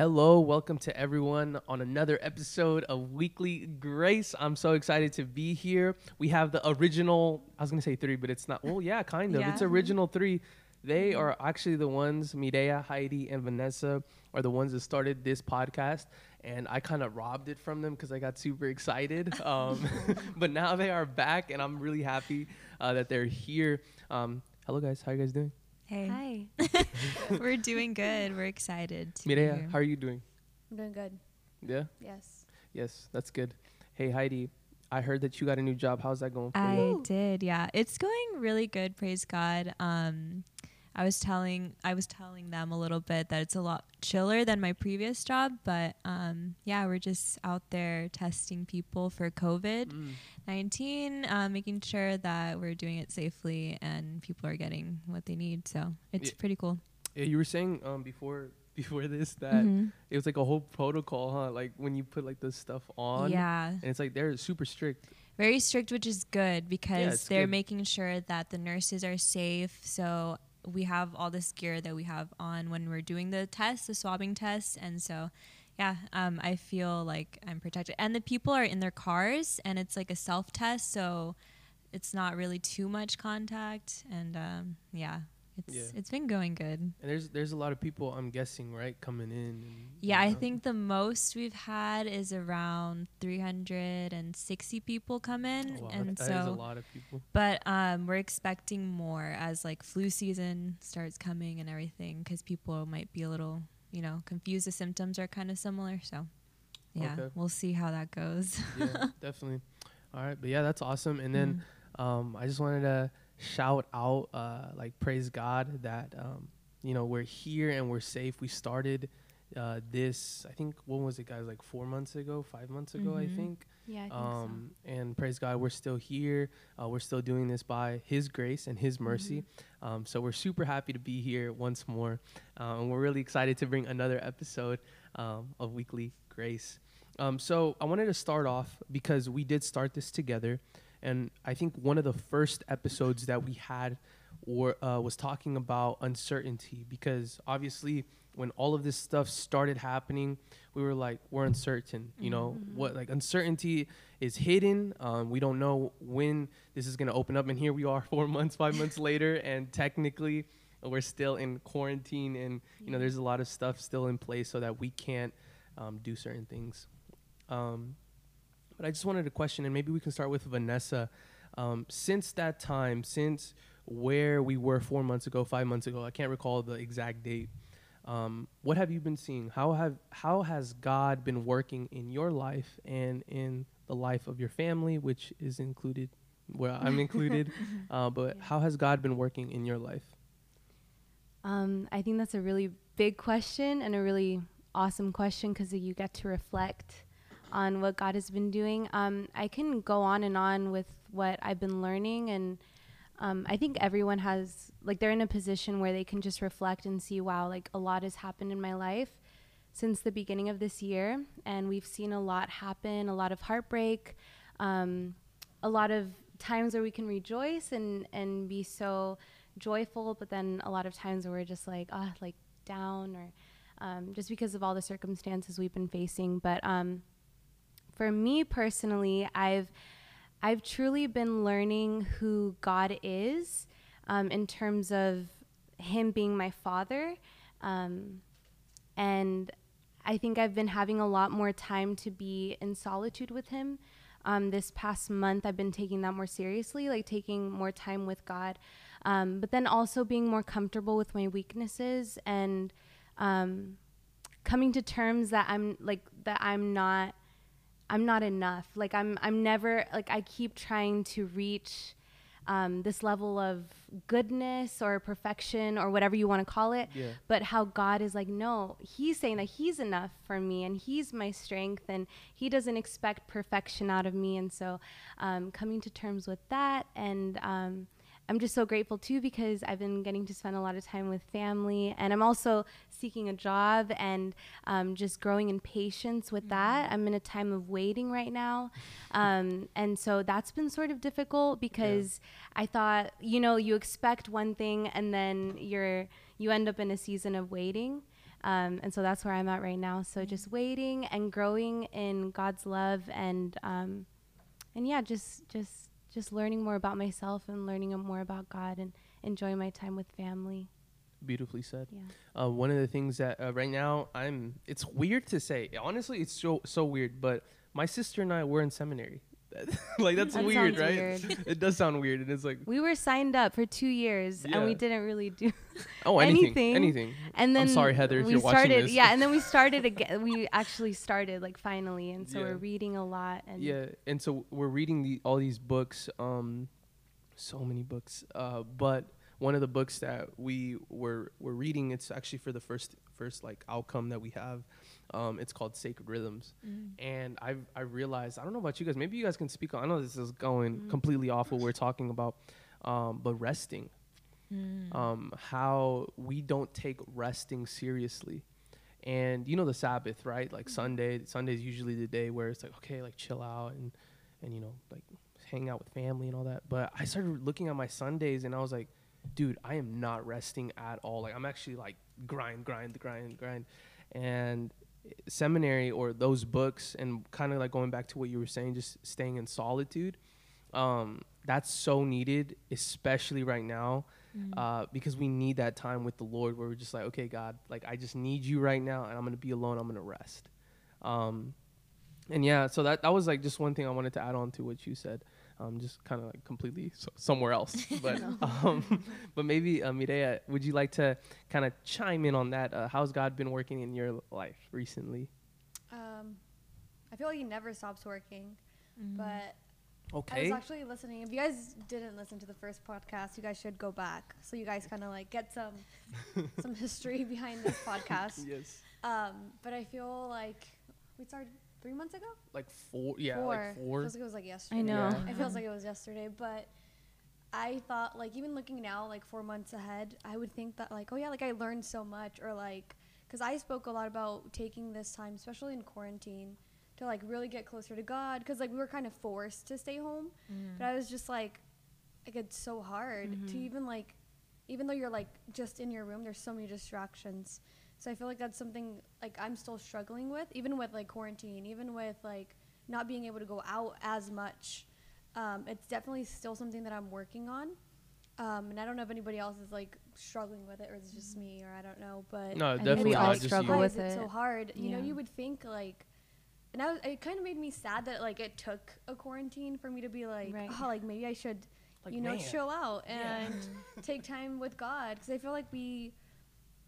Hello, welcome to everyone on another episode of Weekly Grace. I'm so excited to be here. We have the original, I was going to say three, but it's not. Well, yeah, kind of. Yeah. It's original three. They are actually the ones, Mireya, Heidi, and Vanessa, are the ones that started this podcast. And I kind of robbed it from them because I got super excited. Um, but now they are back, and I'm really happy uh, that they're here. Um, hello, guys. How are you guys doing? Hey, Hi. we're doing good. We're excited to be Mireya, how are you doing? I'm doing good. Yeah? Yes. Yes, that's good. Hey, Heidi, I heard that you got a new job. How's that going for I you? did, yeah. It's going really good, praise God. Um, I was telling I was telling them a little bit that it's a lot chiller than my previous job, but um, yeah, we're just out there testing people for COVID Mm. nineteen, uh, making sure that we're doing it safely and people are getting what they need. So it's Yeah. pretty cool. Yeah, you were saying um before before this that Mhm. it was like a whole protocol, huh? Like when you put like this stuff on, Yeah. and it's like they're super strict. very strict, which is good because it's they're good. making sure that the nurses are safe. So we have all this gear that we have on when we're doing the test, the swabbing test, and so yeah, um, I feel like I'm protected. And the people are in their cars, and it's like a self test, so it's not really too much contact. And um, yeah, it's Yeah. it's been going good. And there's there's a lot of people I'm guessing right coming in. And, Yeah, you I think the most we've had is around 360 people come in, Oh, and that so is a lot of people. But um, we're expecting more as like flu season starts coming and everything because people might be a little, you know, confused. The symptoms are kind of similar, so yeah, Okay. we'll see how that goes. yeah, definitely. All right, but yeah, that's awesome. And then Mm. um, I just wanted to shout out, uh, like, praise God that um, you know we're here and we're safe. We started uh, this, I think, when was it, guys? Like four months ago, five months ago, I Mhm. think. Yeah, I think Um, and praise God, we're still here. Uh, we're still doing this by His grace and His mercy. Um, so we're super happy to be here once more. Uh, and we're really excited to bring another episode um, of Weekly Grace. Um, so I wanted to start off because we did start this together. And I think one of the first episodes that we had were, uh, was talking about uncertainty because obviously when all of this stuff started happening, we were like, we're uncertain. You know, what like uncertainty is hidden. Um, we don't know when this is going to open up. And here we are, four months, five months later, and technically we're still in quarantine. And you know, there's a lot of stuff still in place so that we can't um, do certain things. Um, but I just wanted to question, and maybe we can start with Vanessa. Um, since that time, since where we were four months ago, five months ago, I can't recall the exact date. Um, what have you been seeing? How have how has God been working in your life and in the life of your family, which is included? Well, I'm included, uh, but Yeah. how has God been working in your life? Um, I think that's a really big question and a really awesome question because you get to reflect on what God has been doing. Um, I can go on and on with what I've been learning, and um, I think everyone has like they're in a position where they can just reflect and see, wow, like a lot has happened in my life since the beginning of this year, and we've seen a lot happen, a lot of heartbreak, um, a lot of times where we can rejoice and and be so joyful, but then a lot of times where we're just like, ah, like down or um, just because of all the circumstances we've been facing. But um, for me personally, I've I've truly been learning who God is um, in terms of Him being my Father, um, and I think I've been having a lot more time to be in solitude with Him. Um, this past month, I've been taking that more seriously, like taking more time with God, um, but then also being more comfortable with my weaknesses and um, coming to terms that I'm like that I'm not I'm not enough. Like I'm I'm never like I keep trying to reach um, this level of goodness or perfection or whatever you want to call it. Yeah. But how God is like, no, He's saying that He's enough for me and He's my strength and He doesn't expect perfection out of me. And so um, coming to terms with that and um, I'm just so grateful too because I've been getting to spend a lot of time with family, and I'm also seeking a job and um, just growing in patience with that. I'm in a time of waiting right now, um, and so that's been sort of difficult because I thought, you know, you expect one thing and then you're you end up in a season of waiting. Um, and so that's where I'm at right now. So just waiting and growing in God's love and um, and yeah, just just just learning more about myself and learning more about God and enjoying my time with family. Beautifully said. Yeah. Uh, one of the things that uh, right now I'm, it's weird to say. Honestly, it's so so weird. But my sister and I were in seminary. like that's That weird, right? weird. it does sound weird, and it's like, We were signed up for two years and we didn't really do oh, anything, anything. anything. And then I'm sorry, Heather, if we you're watching started, this. Yeah, and then we started again. We actually started like finally, and so Yeah. we're reading a lot. And yeah, and so we're reading the, all these books, um, so many books. Uh, but one of the books that we were were reading, it's actually for the first first like outcome that we have. Um, it's called Sacred Rhythms, and I I realized I don't know about you guys. Maybe you guys can speak on. I know this is going completely off what we're talking about, um, but resting. Um, how we don't take resting seriously. And you know the sabbath right? Like sunday Sunday is usually the day where it's like okay like chill out and and you know like hang out with family and all that. But i started looking at my sundays and i was like dude i am not resting at all. Like i'm actually like grind grind grind grind. And seminary or those books and kind of like going back to what you were saying just staying in solitude um that's so needed especially right now uh, because we need that time with the Lord where we're just like, okay, God, like I just need you right now, and I'm gonna be alone. I'm gonna rest. Um, and yeah, so that that was like just one thing I wanted to add on to what you said. Um, just kind of like completely so, somewhere else, but um, but maybe uh, Mireya, would you like to kind of chime in on that? Uh, how's God been working in your life recently? Um, I feel like he never stops working, but Okay. I was actually listening. If you guys didn't listen to the first podcast, you guys should go back so you guys kind of like get some some history behind this podcast. yes, Um, but I feel like we started three months ago. like four, yeah, like four. Feels like it was like yesterday. I know. Yeah. It feels like it was yesterday, but I thought like even looking now, like four months ahead, I would think that like oh yeah, like I learned so much, or like because I spoke a lot about taking this time, especially in quarantine, to like really get closer to God, because like we were kind of forced to stay home, mm-hmm. but I was just like, like it's so hard to mm-hmm. even like, even though you're like just in your room, there's so many distractions. So I feel like that's something like I'm still struggling with, even with like quarantine, even with like not being able to go out as much. Um, it's definitely still something that I'm working on. Um, and I don't know if anybody else is like struggling with it or it's just me or I don't know, but No, I definitely we all not just struggle you. with is it so hard? You know, you would think like, and I was, it kind of made me sad that like it took a quarantine for me to be like, Right. oh, like maybe I should, Like, you know, man. chill out Yeah. and take time with God because I feel like we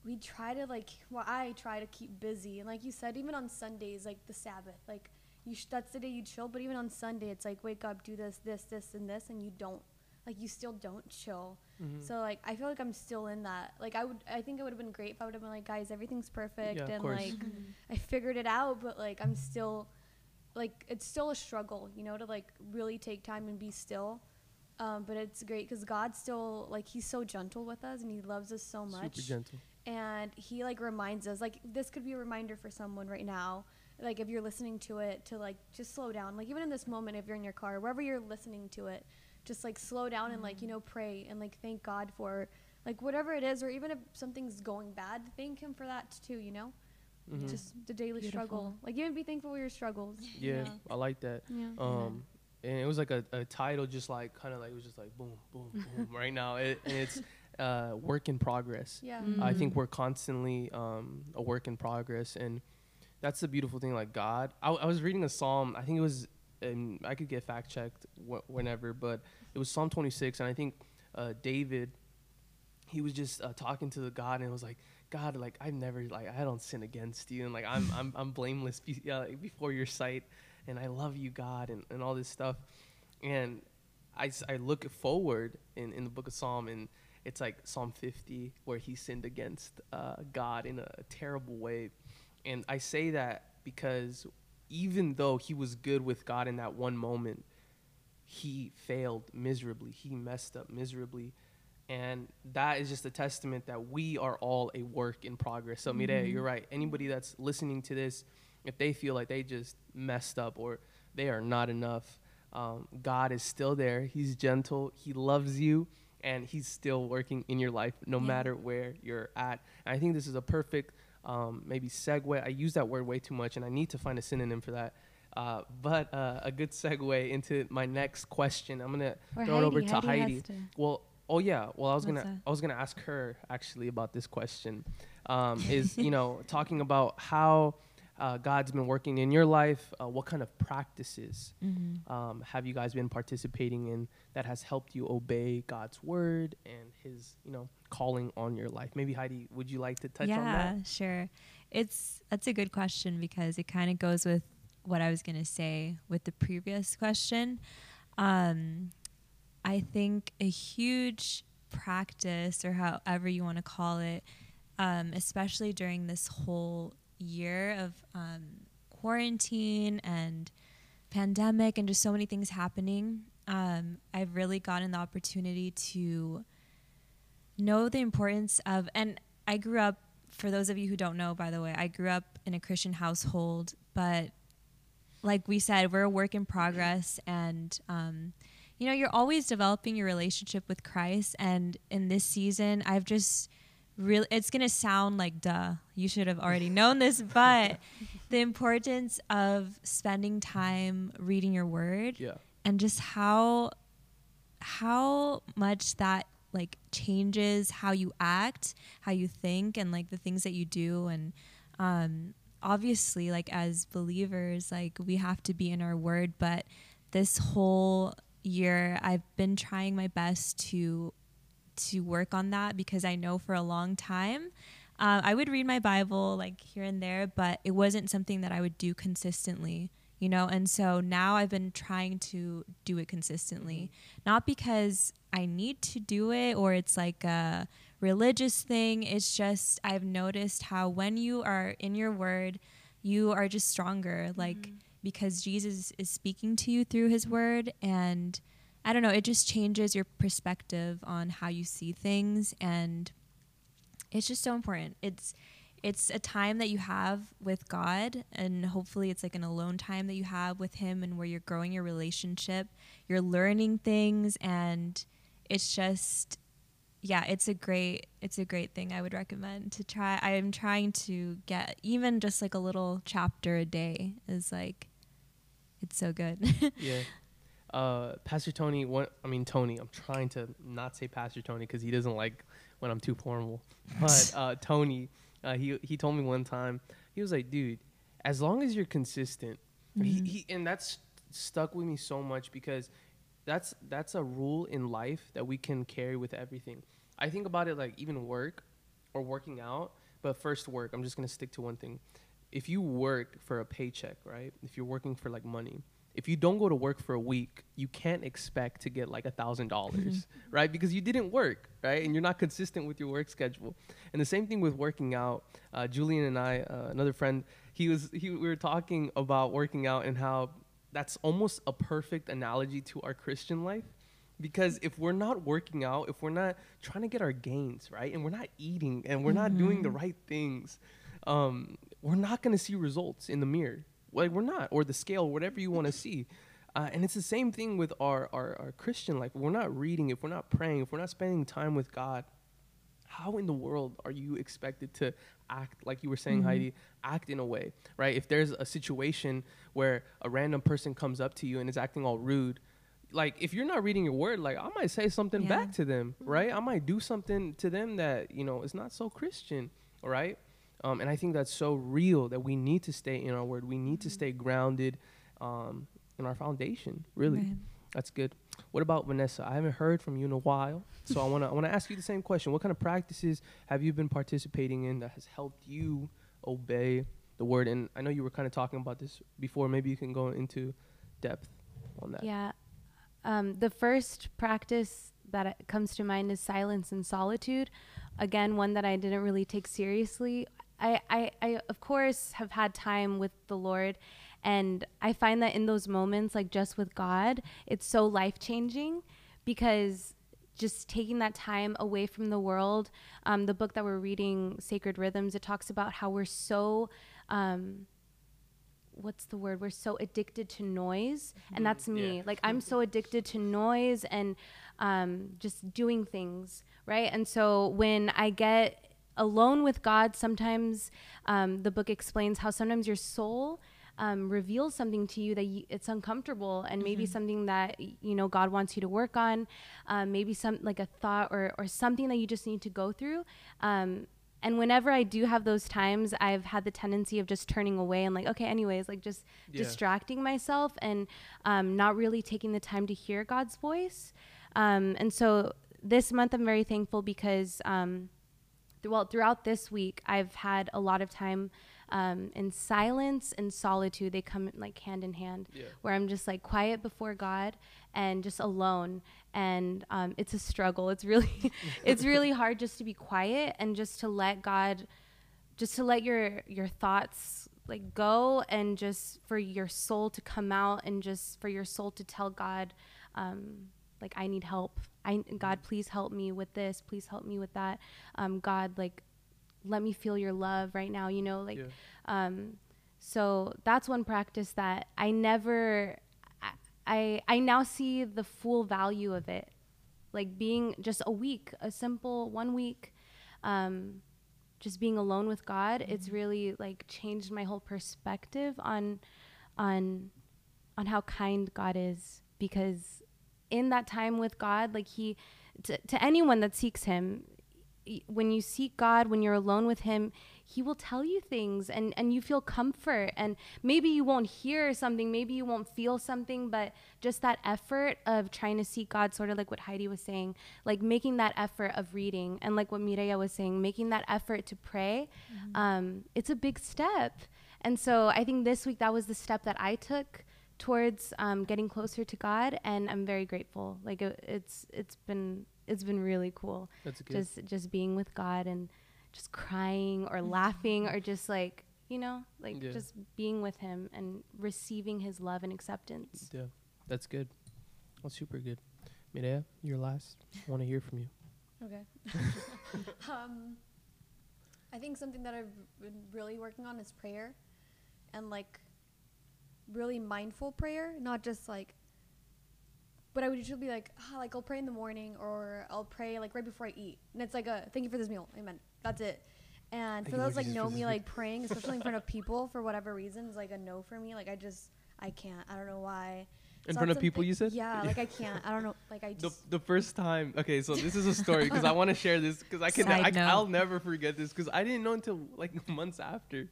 we try to like well I try to keep busy. And like you said even on Sundays like the Sabbath like you sh- that's the day you chill. But even on Sunday it's like wake up do this this this and this and you don't like you still don't chill. Mhm. so like I feel like I'm still in that. Like I would I think it would have been great if I would have been like guys everything's perfect Yeah, and course. like I figured it out. But like I'm still like it's still a struggle you know to like really take time and be still. Um, but it's great because God still like He's so gentle with us and He loves us so much. super gentle. And he like reminds us like this could be a reminder for someone right now like if you're listening to it to like just slow down. Like even in this moment if you're in your car wherever you're listening to it just like slow down and like you know pray and like thank god for like whatever it is or even if something's going bad thank him for that too you know? Mhm. just the daily Beautiful. struggle. Like even be thankful for your struggles. Yeah, I like that. yeah. Um and it was like a, a title just like kind of like it was just like boom boom boom right now. It, and it's uh work in progress. Yeah. I think we're constantly um a work in progress and that's the beautiful thing like god. I, I was reading a psalm i think it was and i could get fact checked wh- whenever but it was psalm 26 and i think uh david he was just uh, talking to the god and it was like god like i've never like i don't sin against you and like i'm i'm, I'm blameless be, uh, before your sight and i love you god and, and all this stuff. And I, I look forward in, in the book of psalm and it's like psalm 50 where he sinned against uh, god in a, terrible way. And i say that because even though he was good with god in that one moment he failed miserably. He messed up miserably. And that is just a testament that we are all a work in progress. So Mireya, you're right. Anybody that's listening to this if they feel like they just messed up or they are not enough um, god is still there. He's gentle. He loves you and he's still working in your life no Yeah. matter where you're at and i think this is a perfect um, maybe segue. I use that word way too much, and I need to find a synonym for that. Uh, but uh, a good segue into my next question. I'm gonna Or throw it over to Heidi Heidi. to- Well, oh yeah. Well, I was What's gonna that? I was gonna ask her actually about this question. Um, is you know talking about how uh, God's been working in your life. Uh, what kind of practices Mm-hmm. um, have you guys been participating in that has helped you obey God's word and His you know calling on your life? Maybe Heidi, would you like to touch yeah, on that? Yeah, sure. It's that's a good question because it kind of goes with what I was gonna say with the previous question. Um, I think a huge practice, or however you want to call it, um, especially during this whole year of um, quarantine and pandemic and just so many things happening, um, I've really gotten the opportunity to know the importance of and I grew up for those of you who don't know by the way I grew up in a Christian household but like we said we're a work in progress and um, you know you're always developing your relationship with Christ. And in this season I've just really it's going to sound like duh you should have already known this but the importance of spending time reading your word Yeah. and just how how much that like changes how you act how you think and like the things that you do and um obviously like as believers like we have to be in our word but this whole year i've been trying my best to to work on that because i know for a long time uh, i would read my bible like here and there but it wasn't something that i would do consistently you know? And so now i've been trying to do it consistently not because i need to do it or it's like a religious thing. It's just i've noticed how when you are in your word you are just stronger like because jesus is speaking to you through his word and i don't know it just changes your perspective on how you see things and it's just so important it's it's a time that you have with God, and hopefully, it's like an alone time that you have with Him, and where you're growing your relationship, you're learning things, and it's just, yeah, it's a great, it's a great thing. I would recommend to try. I am trying to get even just like a little chapter a day is like, it's so good. yeah. Uh, Pastor Tony, what I mean Tony, I'm trying to not say Pastor Tony because he doesn't like when I'm too formal. But uh, Tony, uh, he he told me one time he was like, dude, as long as you're consistent, he, he and that's stuck with me so much because that's that's a rule in life that we can carry with everything. I think about it like even work or working out, but first work. I'm just gonna stick to one thing. If you work for a paycheck, right? If you're working for like money, if you don't go to work for a week, you can't expect to get like a thousand dollars, right? Because you didn't work, right? And you're not consistent with your work schedule. And the same thing with working out. Uh, Julian and I, uh, another friend, he was he we were talking about working out and how that's almost a perfect analogy to our Christian life. Because if we're not working out, if we're not trying to get our gains, right, and we're not eating and we're not doing the right things, um, we're not going to see results in the mirror. Like we're not, or the scale, whatever you want to see. Uh, and it's the same thing with our, our, our Christian life. If we're not reading, if we're not praying, if we're not spending time with God, how in the world are you expected to act like you were saying, Heidi, act in a way, right? If there's a situation where a random person comes up to you and is acting all rude, like if you're not reading your word, like I might say something Yeah. back to them, right? I might do something to them that you know is not so Christian, all right? Um, and I think that's so real that we need to stay in our word. We need to stay grounded um, in our foundation. Really, Right. that's good. What about Vanessa? I haven't heard from you in a while, so I wanna I wanna ask you the same question. What kind of practices have you been participating in that has helped you obey the word? And I know you were kind of talking about this before. Maybe you can go into depth on that. Yeah. Um, the first practice that comes to mind is silence and solitude. Again, one that I didn't really take seriously. I, I, I, of course, have had time with the Lord. And I find that in those moments, like just with God, it's so life changing because just taking that time away from the world. Um, the book that we're reading, Sacred Rhythms, it talks about how we're so. Um, what's the word we're so addicted to noise and that's me yeah. like i'm so addicted to noise and um, just doing things right and so when i get alone with God, sometimes um, the book explains how sometimes your soul um, reveals something to you that you, it's uncomfortable and maybe Mm-hmm. something that you know God wants you to work on, um, maybe some like a thought or or something that you just need to go through. Um, and whenever I do have those times, I've had the tendency of just turning away and like, okay, anyways, like just Yeah. distracting myself and um, not really taking the time to hear God's voice. Um, and so this month, I'm very thankful because, um, well, throughout this week, I've had a lot of time um, in silence and solitude. They come like hand in hand, Yeah. where I'm just like quiet before God and just alone. And um, it's a struggle. It's really, it's really hard just to be quiet and just to let God, just to let your your thoughts like go and just for your soul to come out and just for your soul to tell God, um, like I need help. I God, please help me with this. Please help me with that. Um, God, like let me feel your love right now. You know, like Yeah. um, so that's one practice that I never, I, I, I now see the full value of it. Like being just a week, a simple one week, um, just being alone with God. It's really like changed my whole perspective on, on, on how kind God is because in that time with God, like he, to, to anyone that seeks him, when you seek God, when you're alone with Him, He will tell you things and, and you feel comfort. And maybe you won't hear something, maybe you won't feel something, but just that effort of trying to seek God, sort of like what Heidi was saying, like making that effort of reading, and like what Mireya was saying, making that effort to pray, um, it's a big step. And so I think this week that was the step that I took towards um, getting closer to God, and I'm very grateful. Like it, it's it's been it's been really cool That's good. just just being with God and just crying or laughing or just like you know like Yeah. just being with Him and receiving His love and acceptance. yeah. That's good. That's super good. Mireya, you're last. I want to hear from you. Okay. um, I think something that I've been really working on is prayer, and like really mindful prayer, not just like. But I would usually be like, ah, like I'll pray in the morning, or I'll pray like right before I eat, and it's like a thank you for this meal, amen. That's it. And for those like know me, like praying, especially in front of people, for whatever reason, is like a no for me. Like I just I can't. I don't know why. In So front of people, something- you said? Yeah, like I can't. I don't know. Like I The, just. the first time, okay, so this is a story because I want to share this because I can, I, I'll never forget this because I didn't know until like months after.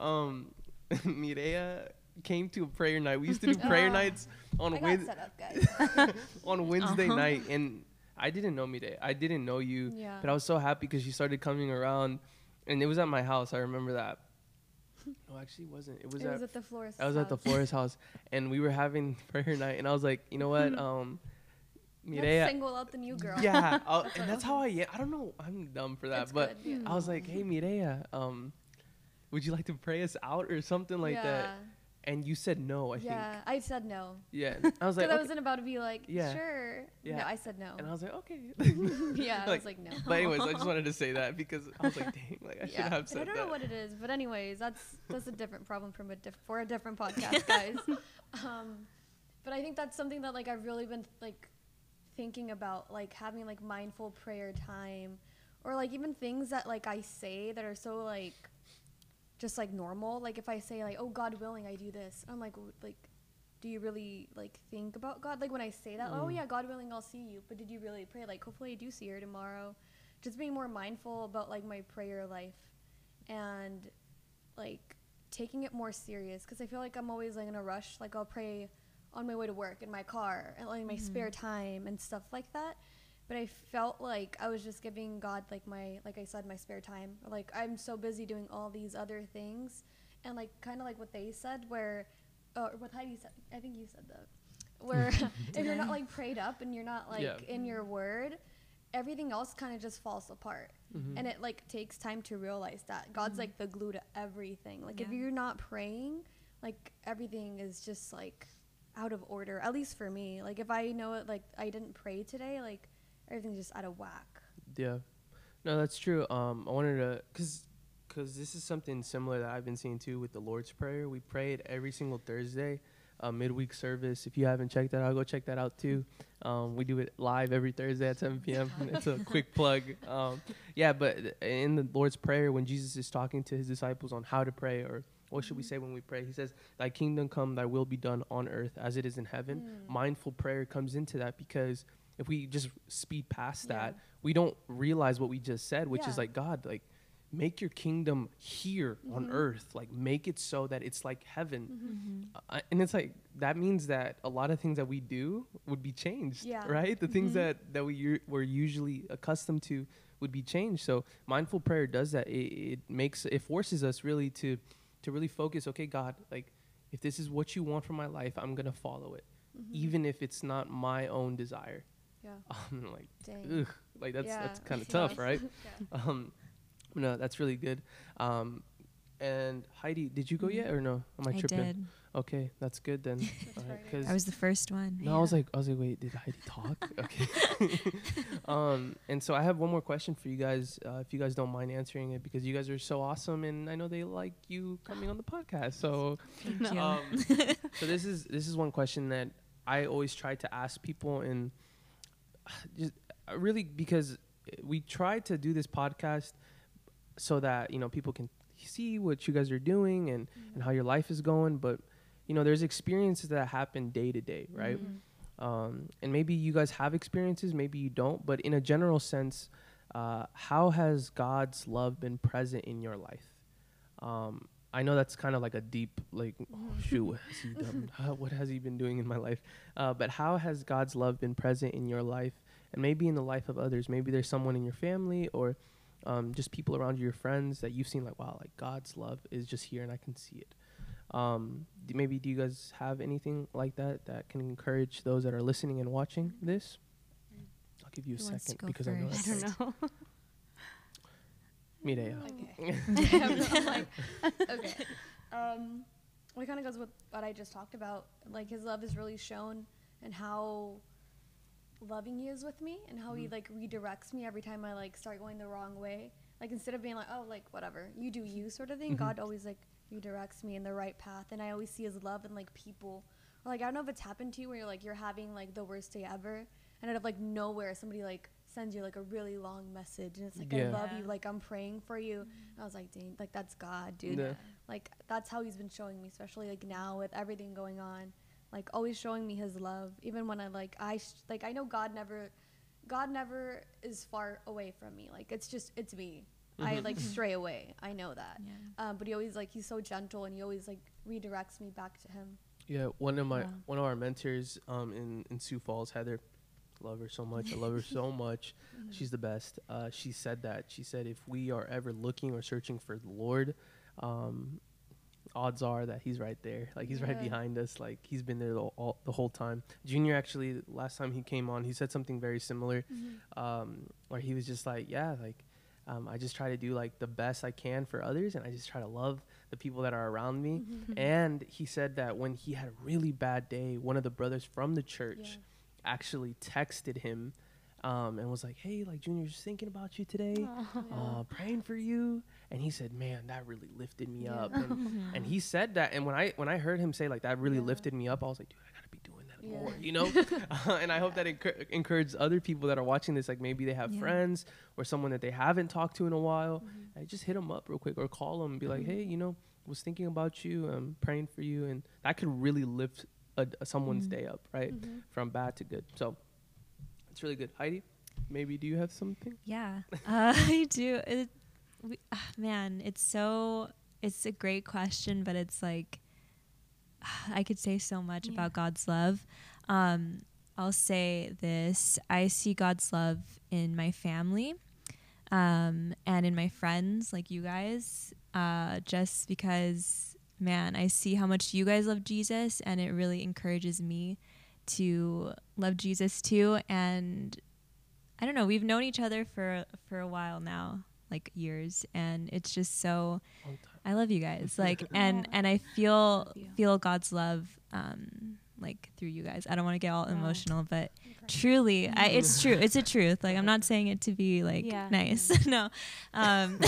Um, Mireya came to a prayer night. We used to do prayer Oh. nights on I got Wed- set up, guys. on Wednesday Uh-huh. night, and I didn't know Mireya. I didn't know you, Yeah. but I was so happy because she started coming around, and it was at my house. I remember that. No, actually, it wasn't. It was it at was at the florist. I was at the florist house, and we were having prayer night, and I was like, you know what, um, Let's Mireya, single out the new girl. yeah, That's and that's how I am. I don't know, I'm dumb for that, It's but good, yeah. I was like, hey, Mireya, um, would you like to pray us out or something like yeah. that? And you said no, I yeah, think. I said no. Yeah, I was Because like, I wasn't about to be like, Yeah. sure. Yeah. No, I said no. and I was like, okay. yeah, I was like, no. but anyways, I just wanted to say that because I was like, dang, like I should have said I don't that. know what it is, but anyways, that's that's a different problem from a diff- for a different podcast, guys. um, but I think that's something that like I've really been like thinking about, like having like mindful prayer time, or like even things that like I say that are so like just like normal. Like if I say like, "Oh, God willing, I do this," I'm like, like, do you really like think about God? Like when I say that, "Oh Mm. yeah, God willing, I'll see you," but did you really pray? Like hopefully I do see her tomorrow. Just being more mindful about like my prayer life, and like taking it more serious because I feel like I'm always like in a rush. Like I'll pray on my way to work in my car and like my spare time and stuff like that. But I felt like I was just giving God like my like I said my spare time. Like I'm so busy doing all these other things, and like kind of like what they said, where uh, or what Heidi said. I think you said that. Where if you're not like prayed up and you're not like Yeah. in your word, everything else kind of just falls apart. Mhm. And it like takes time to realize that God's like the glue to everything. Like if you're not praying, like everything is just like out of order. At least for me. Like if I know it, like I didn't pray today, like everything's just out of whack. Yeah, no, that's true. Um, I wanted to, cause, cause this is something similar that I've been seeing too with the Lord's Prayer. We pray it every single Thursday, uh, midweek service. If you haven't checked that out, go check that out too. Um, we do it live every Thursday at 7 p.m. it's a quick plug. Um, yeah, but in the Lord's Prayer, when Jesus is talking to his disciples on how to pray or what should we say when we pray? He says, Thy kingdom come, thy will be done on earth as it is in heaven. Mm. Mindful prayer comes into that because if we just speed past Yeah. that, we don't realize what we just said, which is like, God, like, make your kingdom here on Mhm. earth. Like, make it so that it's like heaven. Mm-hmm. Uh, and it's like, that means that a lot of things that we do would be changed, Yeah. right? The things Mhm. that, that we u- we're usually accustomed to would be changed. So mindful prayer does that. It, it makes, it forces us really to, to really focus. Okay, God, like, if this is what you want for my life, I'm gonna follow it, Mhm. even if it's not my own desire. Yeah. I'm like, Dang. ugh, like that's Yeah, that's kind of it's tough, tough. right? Yeah. Um, no, that's really good. Um, and Heidi, did you go Mhm. yet or no? Am I, I tripping? did. Okay, that's good then. All right, Friday. 'cause- I was the first one. no, I was like, I was like, wait, did Heidi talk? okay. um, and so I have one more question for you guys, uh, if you guys don't mind answering it, because you guys are so awesome, and I know they like you coming on the podcast. So, um, so this is this is one question that I always try to ask people, and just really because we try to do this podcast so that you know people can see what you guys are doing and and how your life is going, but you know there's experiences that happen day to day, right? Mhm. um, and maybe you guys have experiences, maybe you don't, but in a general sense, uh, how has God's love been present in your life? Um, I know that's kind of like a deep, like, oh, shoot, what has he done? What has he been doing in my life? Uh, but how has God's love been present in your life, and maybe in the life of others? Maybe there's someone in your family or um, just people around you, your friends that you've seen, like, wow, like God's love is just here and I can see it. Um, d- maybe do you guys have anything like that that can encourage those that are listening and watching this? I'll give you a Who wants to second go because I know I first? that's don't know. Mireya. Okay. I'm like, okay. Um, well, it kind of goes with what I just talked about. Like his love is really shown, and how loving he is with me, and how he Mhm. like redirects me every time I like start going the wrong way. Like instead of being like, oh, like whatever, you do you sort of thing. Mhm. God always like redirects me in the right path, and I always see his love in like people. Or like I don't know if it's happened to you where you're like you're having like the worst day ever, and out of like nowhere somebody like sends you like a really long message, and it's like Yeah. I love Yeah. you, like I'm praying for you. And I was like, dang, like that's God, dude. Yeah. Like that's how he's been showing me, especially like now with everything going on. Like always showing me his love, even when I like I sh- like I know God never, God never is far away from me. Like it's just it's me. I Mhm. like stray away. I know that. Yeah. Um, but he always like he's so gentle and he always like redirects me back to him. Yeah, one of my Wow. one of our mentors um, in in Sioux Falls, Heather, love her so much. I love her so much. She's the best. Uh, she said that. She said if we are ever looking or searching for the Lord, um, odds are that He's right there. Like He's right behind us. Like He's been there the, all, the whole time. Junior actually, last time he came on, he said something very similar, um, where he was just like, yeah, like. Um, I just try to do like the best I can for others, and I just try to love the people that are around me. Mm-hmm. And he said that when he had a really bad day, one of the brothers from the church actually texted him um, and was like, "Hey, like Junior's thinking about you today, uh, praying for you." And he said, "Man, that really lifted me Yeah. up." And, and he said that, and when I when I heard him say like that really Yeah. lifted me up, I was like, "Dude, I gotta be doing that Yeah. more," you know. uh, and I hope that encour- encourages other people that are watching this. Like maybe they have Yeah. friends or someone that they haven't talked to in a while. I just hit them up real quick or call them and be like, "Hey, you know, was thinking about you, um, praying for you," and that could really lift a, a- someone's Mhm. day up, right, Mm-hmm. from bad to good. So it's really good. Heidi, maybe do you have something? Yeah, uh, I do. It, we, ah, man, it's so. It's a great question, but it's like I could say so much Yeah. about God's love. Um, I'll say this: I see God's love in my family, um, and in my friends, like you guys. Uh, just because, man, I see how much you guys love Jesus, and it really encourages me to love Jesus too. And I don't know. We've known each other for for a while now, like years, and it's just so. I love you guys, like, and and I feel Love feel God's love, um, like through you guys. I don't want to get all Wow. emotional, but truly, I, it's true. It's a truth. Like I'm not saying it to be like Yeah. nice. no, um,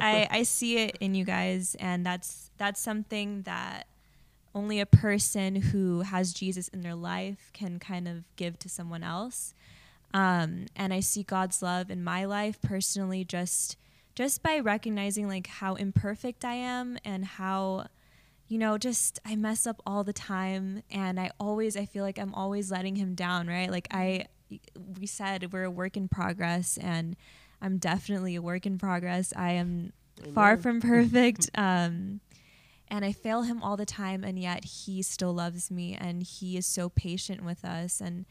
I I see it in you guys, and that's that's something that only a person who has Jesus in their life can kind of give to someone else. Um, and I see God's love in my life personally just just by recognizing like how imperfect I am and how you know just I mess up all the time and I always I feel like I'm always letting him down, right? Like I we said we're a work in progress and I'm definitely a work in progress. I am Amen. far from perfect. um and I fail him all the time and yet he still loves me and he is so patient with us and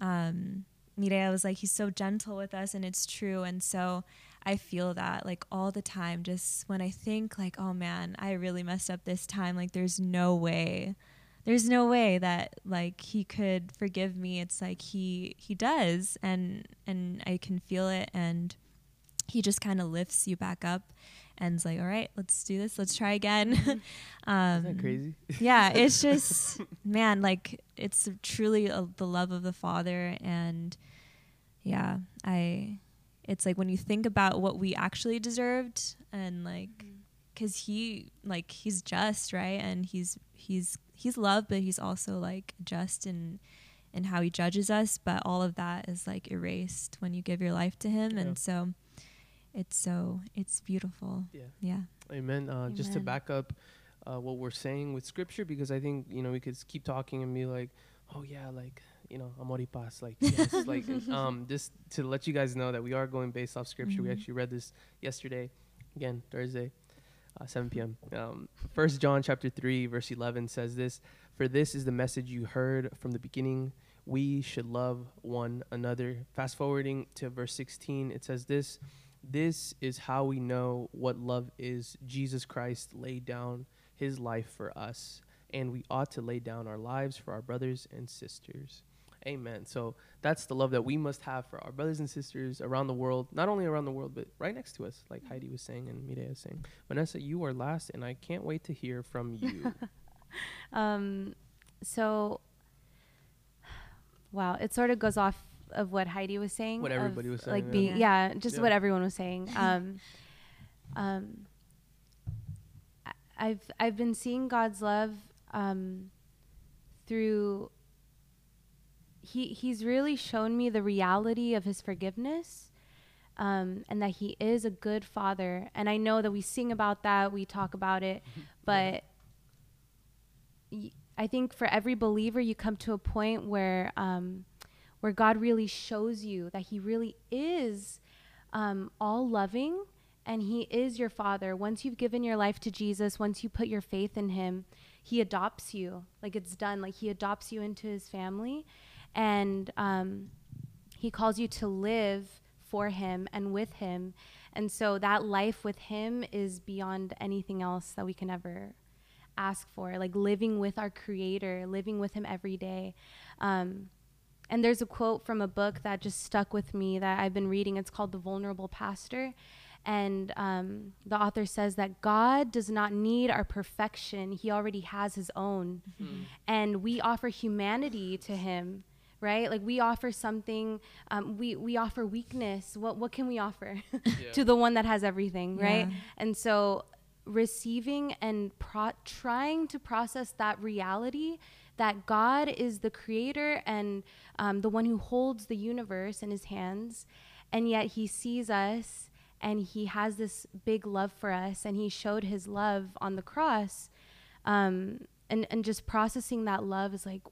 um Mireya was like he's so gentle with us and it's true and so I feel that like all the time. Just when I think like, oh man, I really messed up this time. Like there's no way, there's no way that like he could forgive me. It's like he he does, and and I can feel it, and he just kind of lifts you back up and it's like, all right, let's do this. Let's try again. Mm-hmm. um, Isn't that crazy? yeah, it's just, man, like it's truly a, the love of the Father. And yeah, I, it's like when you think about what we actually deserved and like because mm-hmm. he like he's just right and he's he's he's love but he's also like just in in how he judges us but all of that is like erased when you give your life to him yeah. and so it's so it's beautiful yeah yeah amen, uh, amen. just to back up uh, what we're saying with scripture because i think you know we could keep talking and be like oh yeah like you know, amoripas. Like, yes, like, um, just to let you guys know that we are going based off scripture. Mm-hmm. We actually read this yesterday, again Thursday, uh, 7 p.m. Um, First John chapter three verse 11 says this: "For this is the message you heard from the beginning. We should love one another." Fast forwarding to verse 16, it says this: "This is how we know what love is. Jesus Christ laid down His life for us." And we ought to lay down our lives for our brothers and sisters. Amen. So that's the love that we must have for our brothers and sisters around the world, not only around the world, but right next to us, like Heidi was saying and Mireya was saying. Vanessa, you are last, and I can't wait to hear from you. um, so, wow, it sort of goes off of what Heidi was saying. What everybody was saying. Like being, yeah, yeah just yeah. what everyone was saying. Um, um, I've I've been seeing God's love um, through he he's really shown me the reality of his forgiveness um, and that he is a good father and i know that we sing about that we talk about it but y- I think for every believer you come to a point where um, where god really shows you that he really is um, all loving and he is your father. Once you've given your life to jesus once you put your faith in him he adopts you. Like it's done. Like he adopts you into his family and um, he calls you to live for him and with him. And so that life with him is beyond anything else that we can ever ask for. Like living with our creator living with him every day. Um, and there's a quote from a book that just stuck with me that i've been reading it's called the vulnerable pastor and um, the author says that God does not need our perfection, He already has His own. Mm-hmm. And we offer humanity to Him right? Like we offer something, um, we we offer weakness. What what can we offer yeah. to the one that has everything, yeah. right? And so receiving and pro- trying to process that reality that God is the creator and um, the one who holds the universe in his hands, and yet he sees us and he has this big love for us, and he showed his love on the cross. Um, and, and just processing that love is like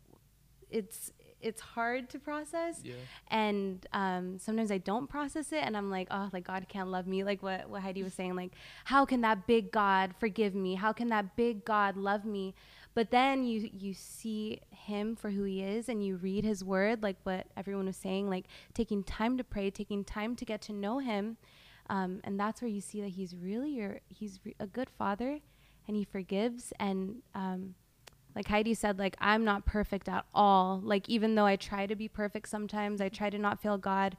it's it's hard to process yeah. and um, sometimes i don't process it and i'm like oh like god can't love me like what, what heidi was saying like how can that big god forgive me how can that big god love me but then you you see him for who he is and you read his word like what everyone was saying like taking time to pray taking time to get to know him um, and that's where you see that he's really your he's re- a good father and he forgives and um, like Heidi said, like I'm not perfect at all. Like even though I try to be perfect sometimes, I try to not fail God.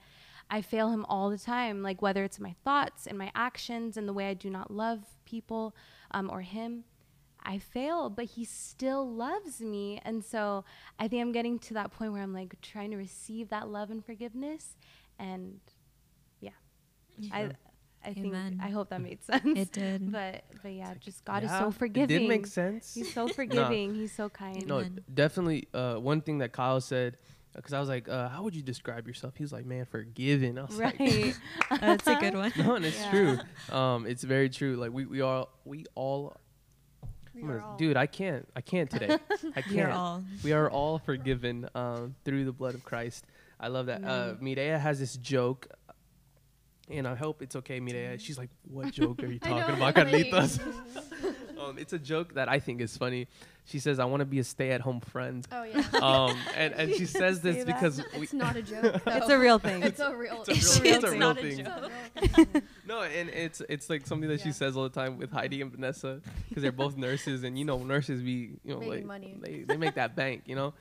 I fail him all the time, like whether it's my thoughts and my actions and the way I do not love people um, or him. I fail, but he still loves me. And so I think I'm getting to that point where I'm like trying to receive that love and forgiveness. And yeah, yeah. I, I think I hope that made sense. It did. But but yeah, just God is so forgiving. It did make sense. He's so forgiving. He's so kind. no, Amen. definitely. Uh, one thing that Kyle said, because I was like, uh, "How would you describe yourself?" He was like, "Man, forgiving." I was like, Right. That's a good one. No, and it's Yeah. true. Um, it's very true. Like we, we all we all, We I'm are gonna- dude. I can't. I can't today. I We are can't. all. We are all forgiven um, through the blood of Christ. I love that. Uh, Mireya has this joke, and I hope it's okay, Mireya. She's like, "What joke are you talking know, about, Carlitos?" um, it's a joke that I think is funny. She says, "I want to be a stay-at-home friend," Oh yeah. um, and and she says this that? because It's, we, it's not a joke. Though. it's a real thing. It's a real. It's a real- it's a real not thing. It's a real thing. No, and it's it's like something that she says all the time with Heidi and Vanessa because they're both nurses, and you know nurses be you know Making like money. they they make that bank, you know.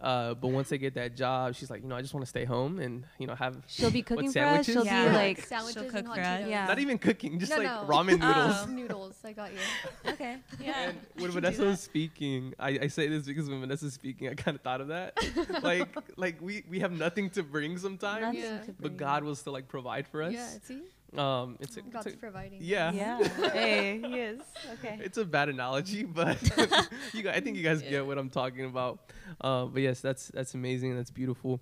Uh, but once they get that job, she's like, you know, I just want to stay home and you know have She'll be What, cooking for us. She'll sandwiches? be Yeah. like, sandwiches she'll and cook hot for us. Yeah. not even cooking, just No, like no. ramen noodles. Oh. noodles. I got you. Okay. Yeah. And when Vanessa was speaking, I, I say this because when Vanessa's speaking, I kind of thought of that. like like we we have nothing to bring sometimes, Yeah. to but. God will still like provide for us. Yeah. See, Um, it's a, it's God's a providing. yeah. Yeah. hey, he is. Okay. It's a bad analogy, but you guys, I think you guys get what I'm talking about. Uh, but yes, that's that's amazing. That's beautiful.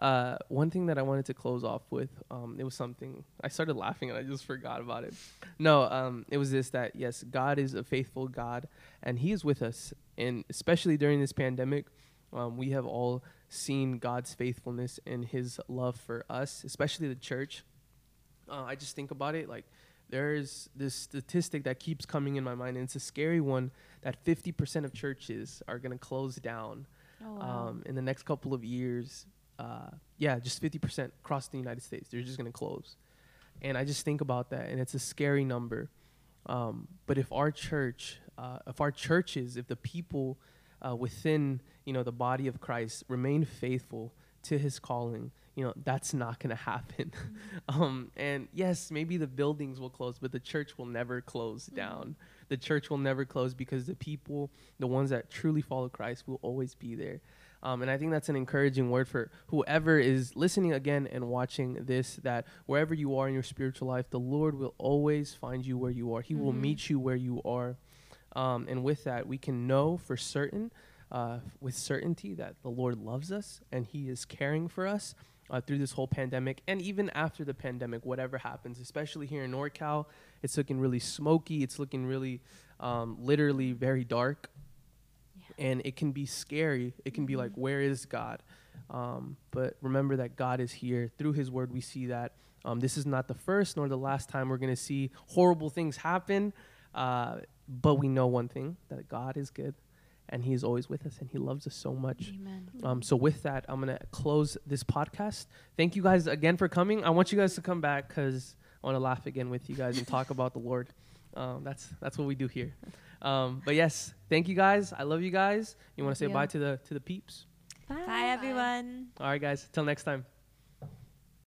Uh, one thing that I wanted to close off with, um, it was something I started laughing and I just forgot about it. No, um, it was this that yes, God is a faithful God and He is with us, and especially during this pandemic, um, we have all seen God's faithfulness and His love for us, especially the church. Uh, I just think about it like there's this statistic that keeps coming in my mind, and it's a scary one that 50% of churches are going to close down Oh, wow. um, in the next couple of years. Uh, yeah, just 50% across the United States. They're just going to close. And I just think about that, and it's a scary number. Um, but if our church, uh, if our churches, if the people uh, within you know the body of Christ remain faithful to His calling, you know that's not going to happen. um, and yes, maybe the buildings will close, but the church will never close down. The church will never close because the people, the ones that truly follow Christ, will always be there. Um, and I think that's an encouraging word for whoever is listening again and watching this that wherever you are in your spiritual life, the Lord will always find you where you are. He will Mhm. meet you where you are. Um, and with that, we can know for certain, uh, with certainty, that the Lord loves us and He is caring for us uh, through this whole pandemic and even after the pandemic, whatever happens, especially here in NorCal. It's looking really smoky. It's looking really, um, literally very dark and it can be scary. It can be like, where is God? Um, but remember that God is here. Through His Word, we see that. Um, this is not the first nor the last time we're going to see horrible things happen. Uh, but we know one thing that God is good and He is always with us and He loves us so much. Amen. Um, so with that, I'm gonna close this podcast. Thank you guys again for coming. I want you guys to come back because I want to laugh again with you guys and talk about the Lord. Um, that's that's what we do here. Um, but yes, thank you guys. I love you guys. You want to say you. bye to the to the peeps? Bye, everyone. All right, guys. Till next time.